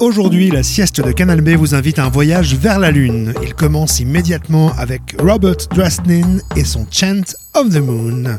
Aujourd'hui, la sieste de Canal B vous invite à un voyage vers la Lune. Il commence immédiatement avec Robert Drasnin et son Chant of the Moon.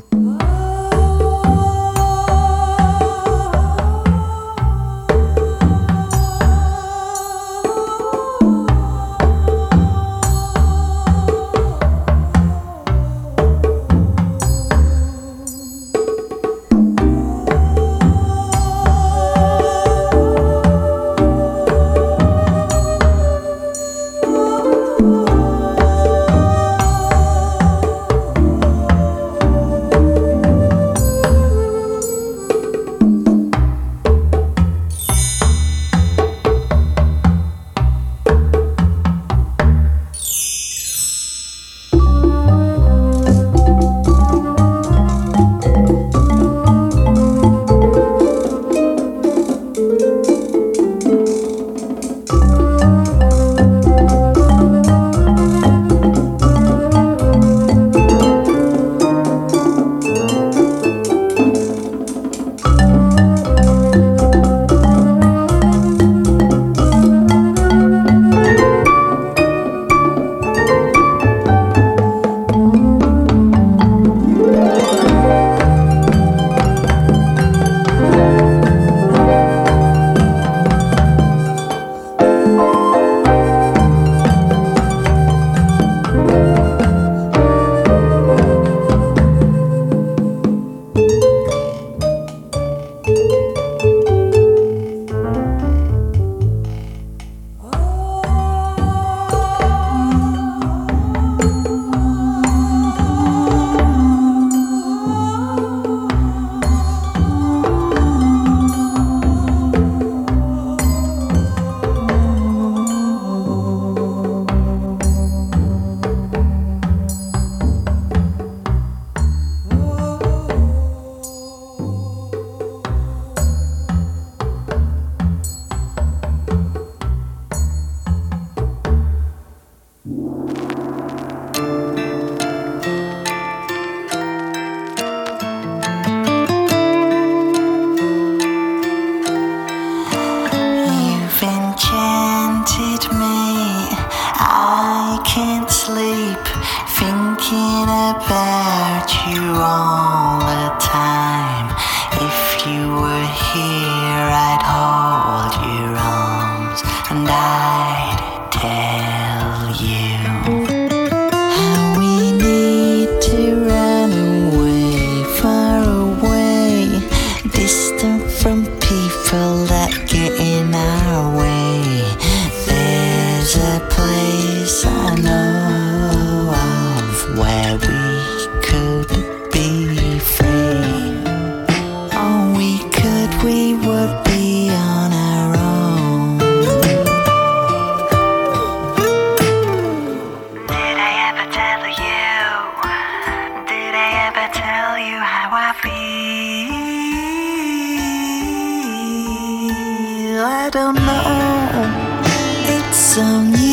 So happy now. Oh, I do.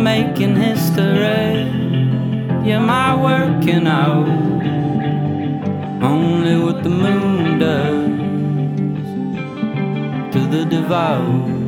Making history? You're my working out? Only what the moon does to the devout.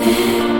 Yeah.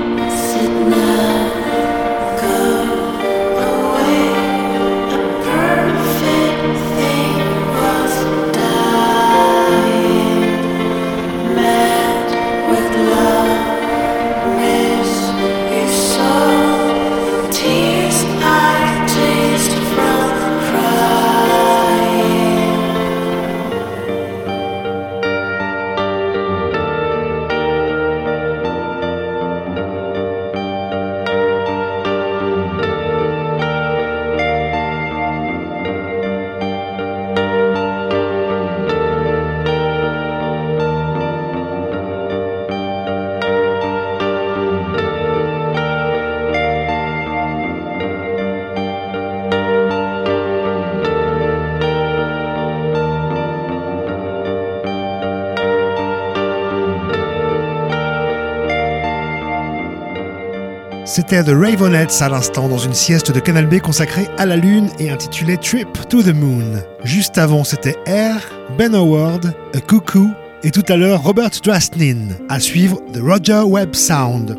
C'était The à l'instant dans une sieste de Canal B consacrée à la Lune et intitulée Trip to the Moon. Juste avant, c'était Air, Ben Howard, A Cuckoo et tout à l'heure Robert Drastnin. À suivre The Roger Webb Sound.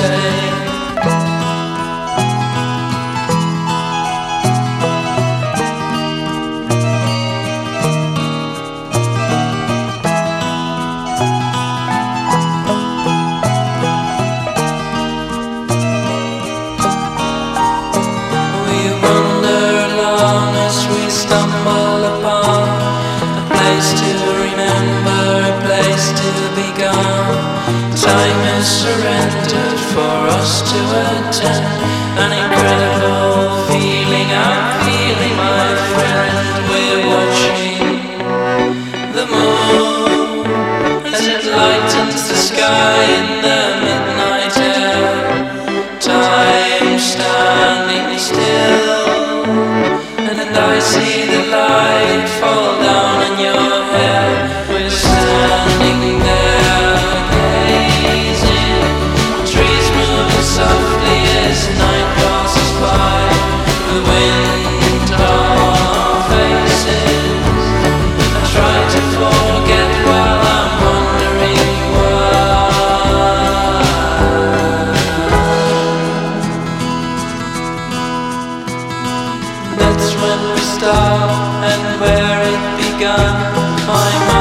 for us to and where it began. My mind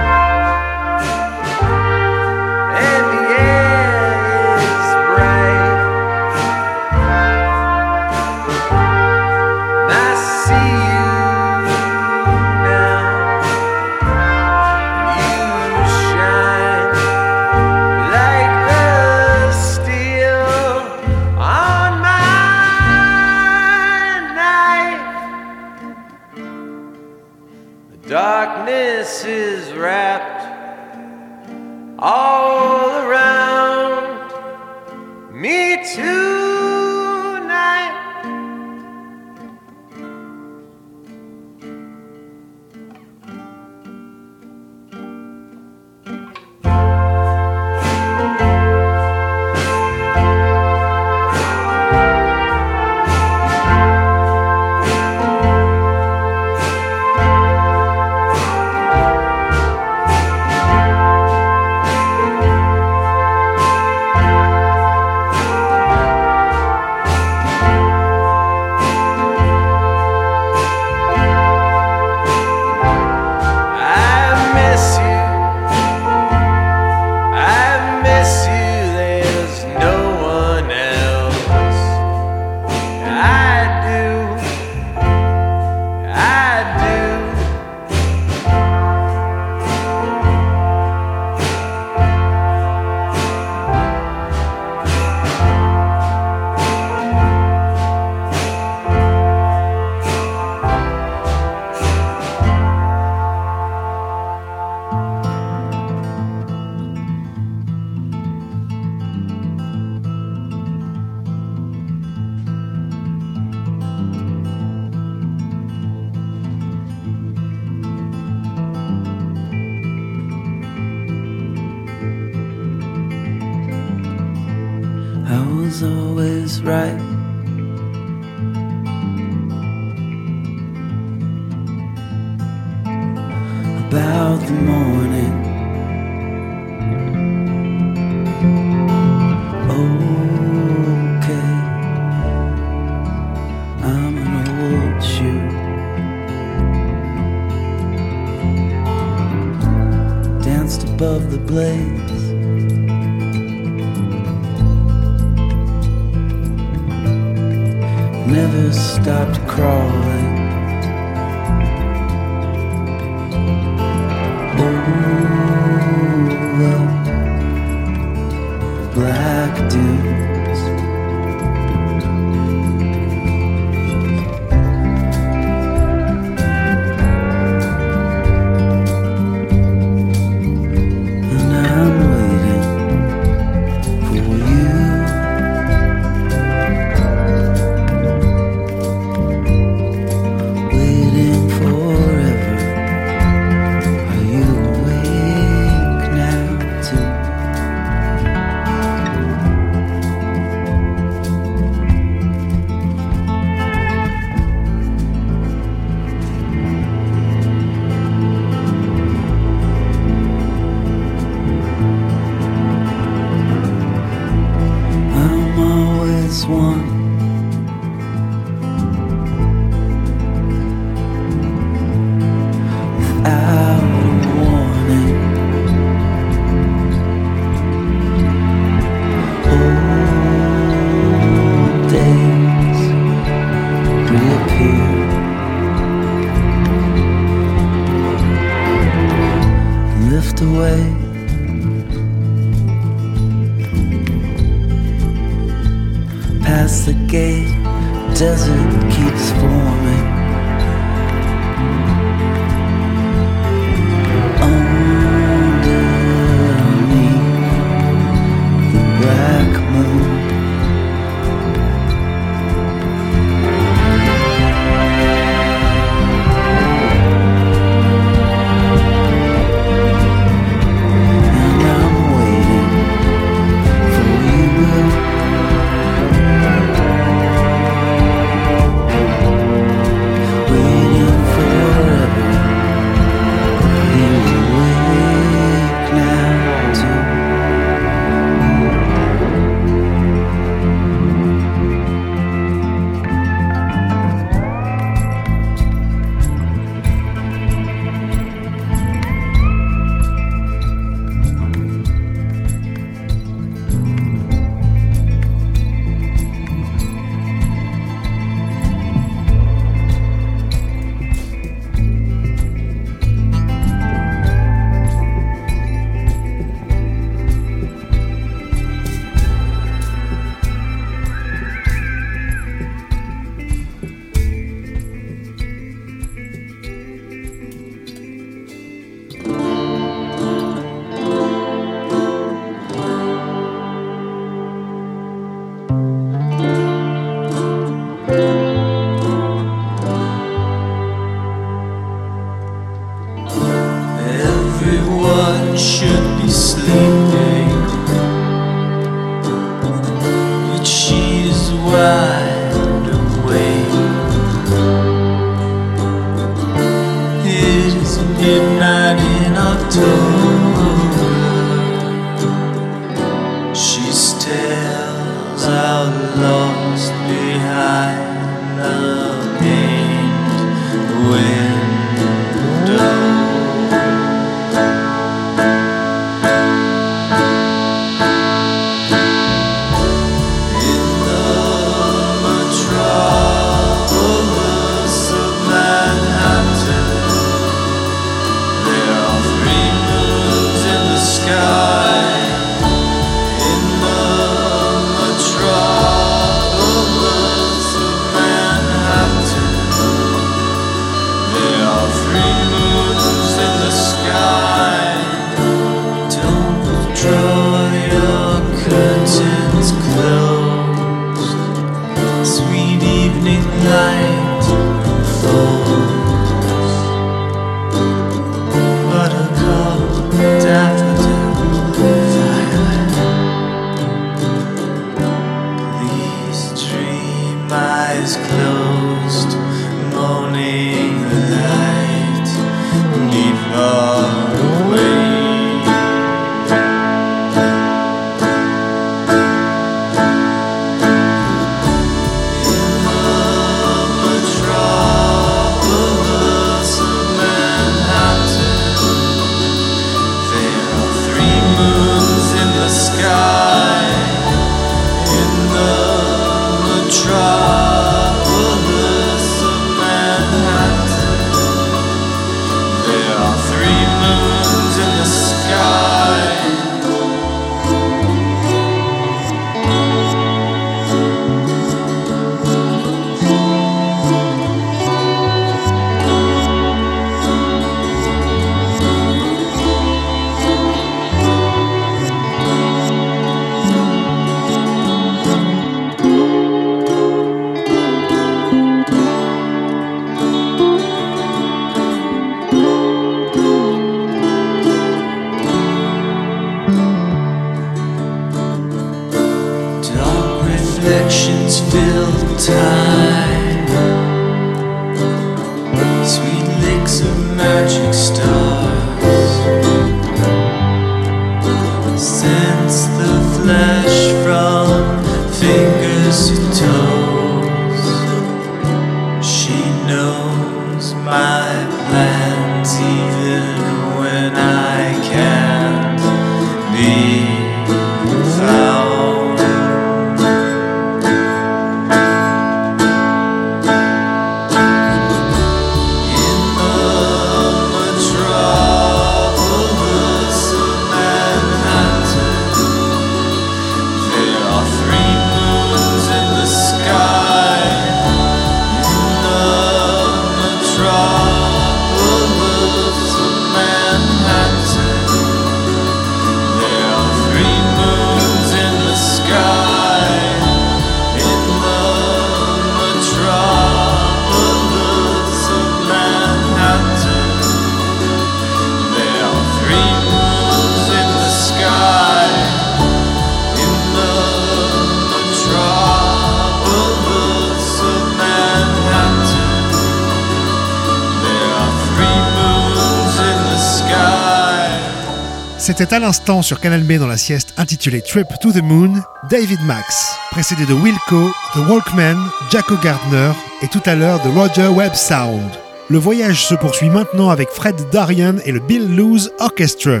C'était à l'instant sur Canal B dans la sieste intitulée Trip to the Moon, David Max, précédé de Wilco, The Walkman, Jaco Gardner et tout à l'heure de Roger Webb Sound. Le voyage se poursuit maintenant avec Fred Darian et le Bill Loose Orchestra.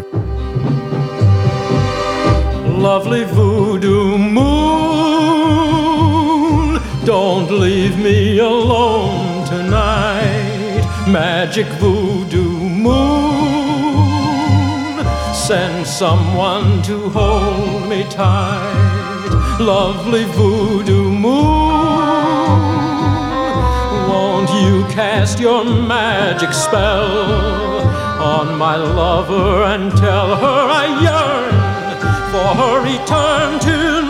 send someone to hold me tight. Lovely voodoo moon, won't you cast your magic spell on my lover and tell her I yearn for her return to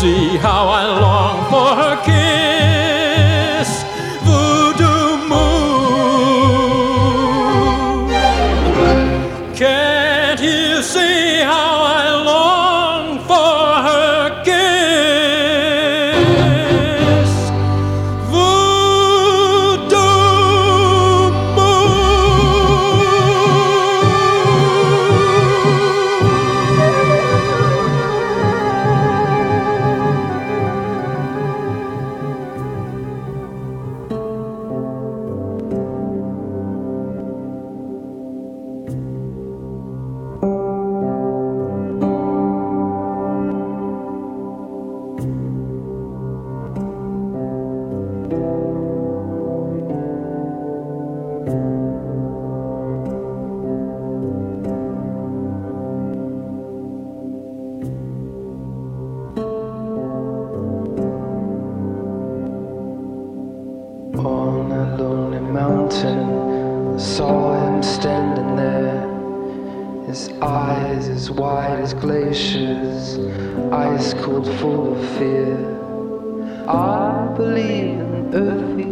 最好。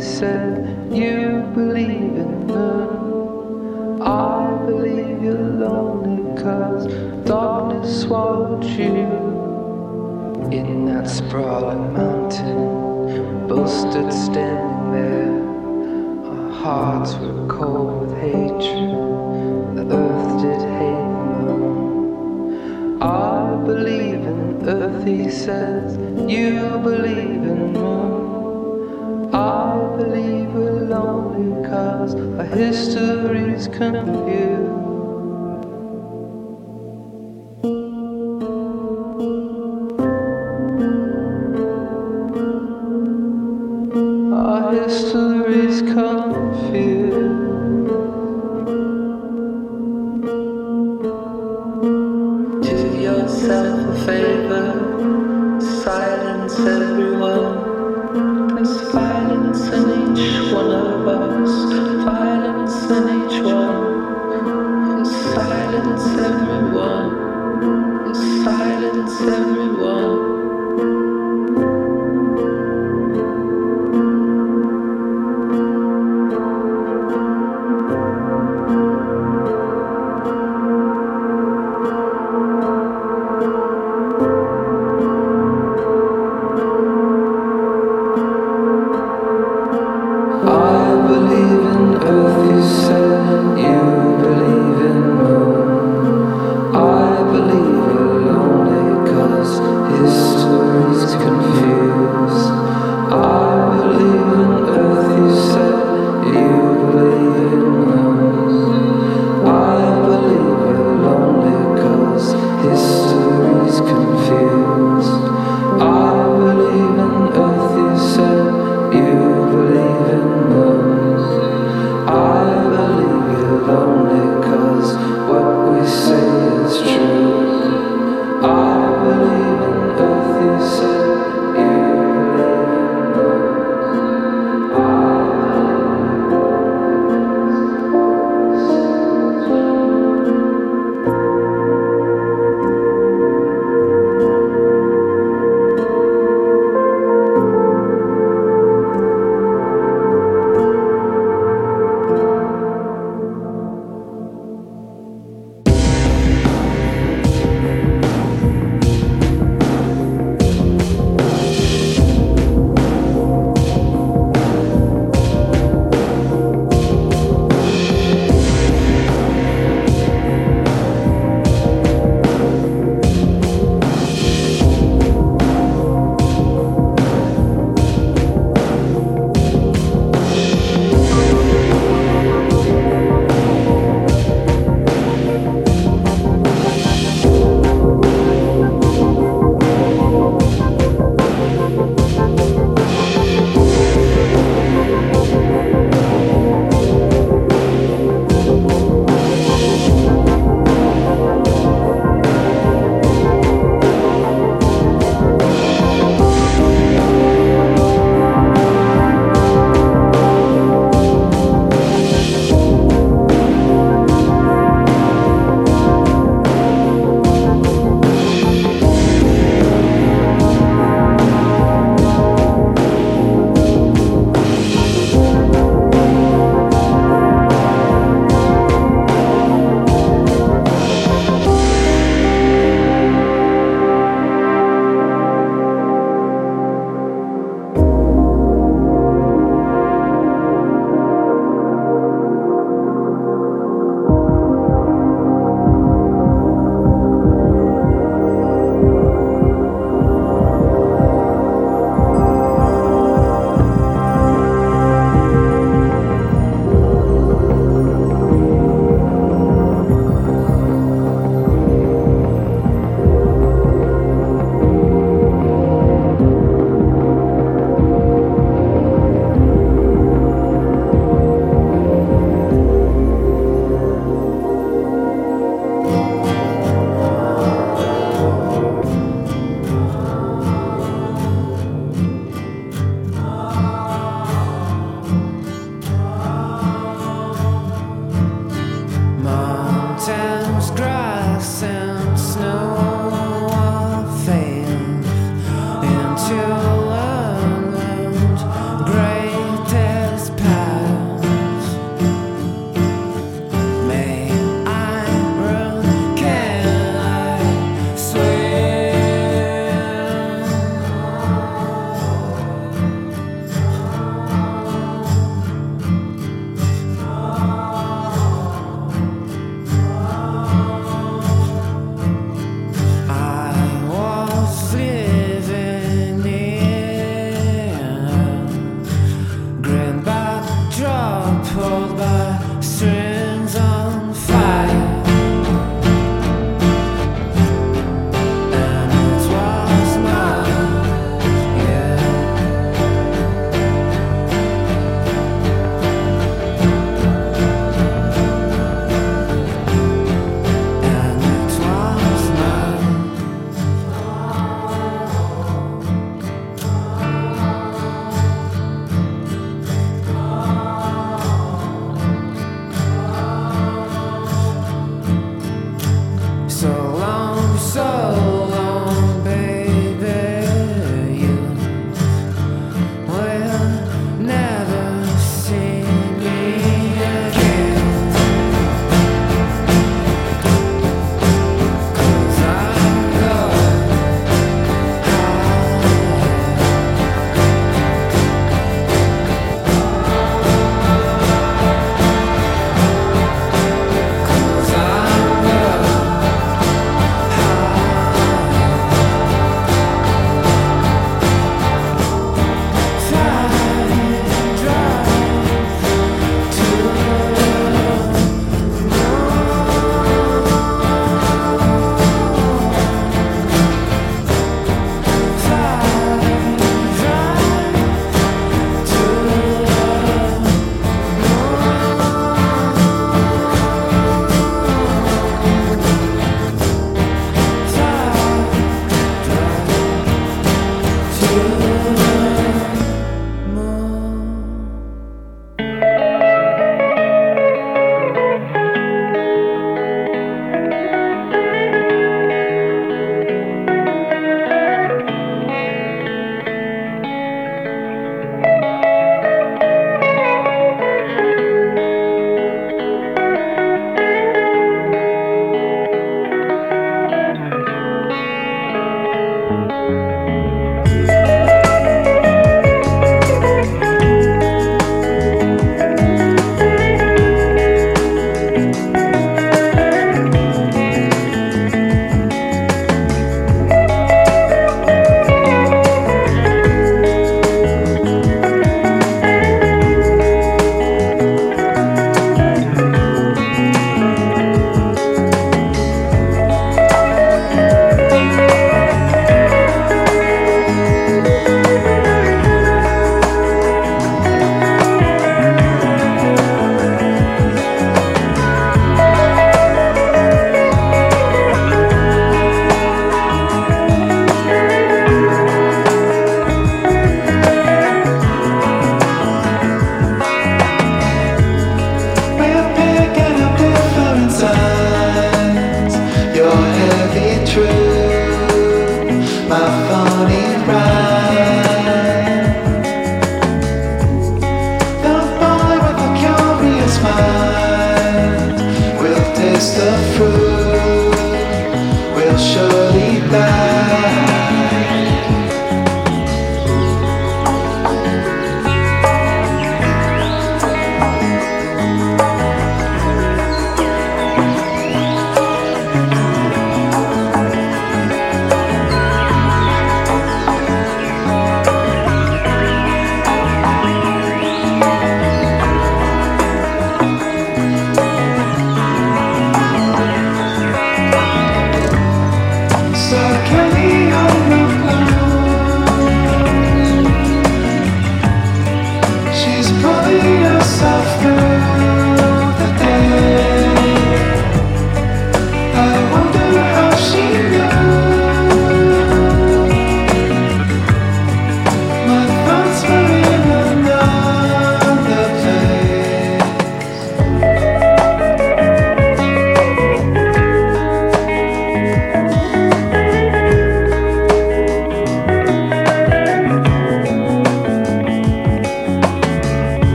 Said. You believe in moon. I believe you're lonely, cause darkness swallowed you. In that sprawling mountain, both stood standing there. Our hearts were cold with hatred. The earth did hate the moon. I believe in earth, he says. You believe in moon. Cause our history's confused.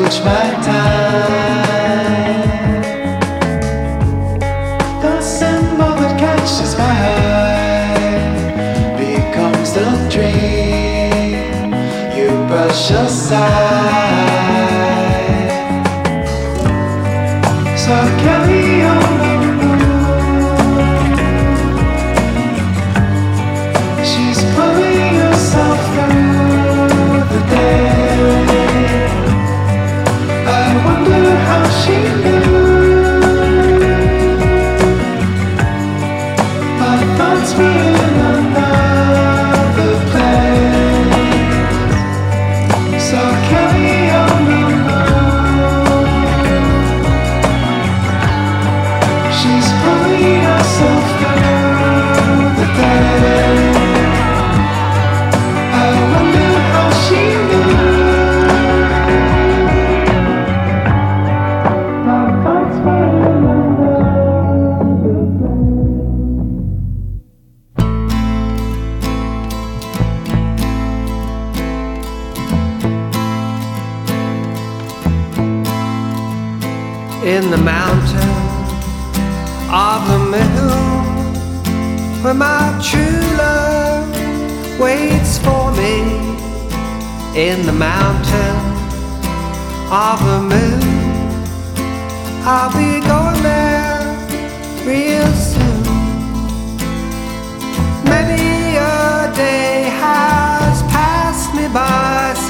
Watch my time. The symbol that catches my eye becomes the dream you brush aside.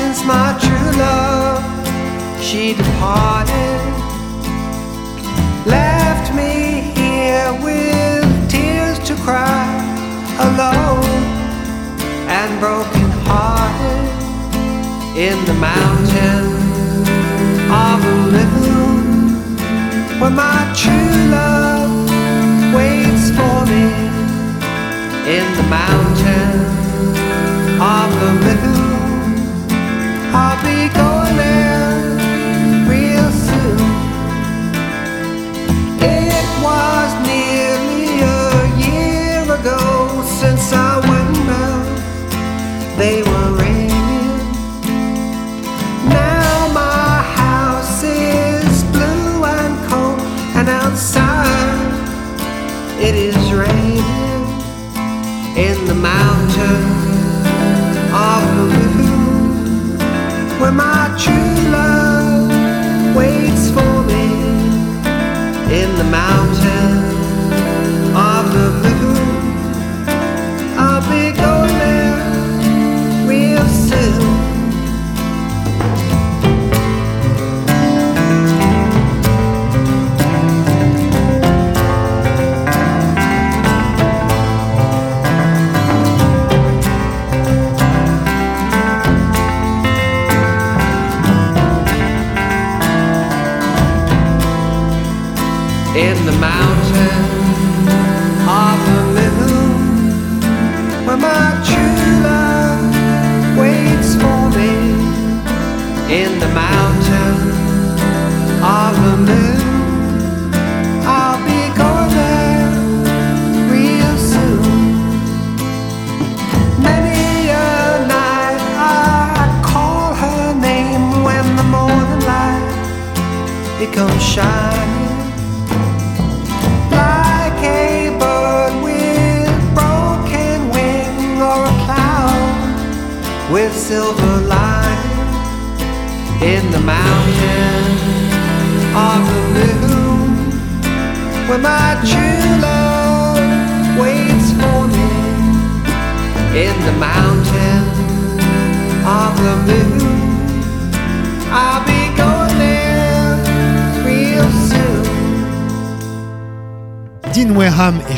Since my true love she departed left me here with tears to cry alone and broken hearted in the mountain of moon where my true love waits for me in the mountain of the they were ringing. Now my house is blue and cold, and outside it is raining in the mountain where my true love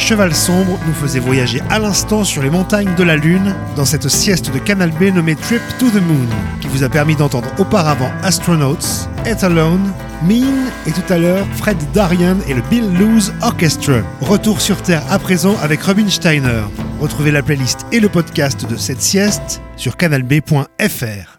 Cheval Sombre nous faisaient voyager à l'instant sur les montagnes de la Lune dans cette sieste de Canal B nommée Trip to the Moon, qui vous a permis d'entendre auparavant Astronauts, It Alone, Mean et tout à l'heure Fred Darian et le Bill Lose Orchestra. Retour sur Terre à présent avec Robin Steiner. Retrouvez la playlist et le podcast de cette sieste sur canalb.fr.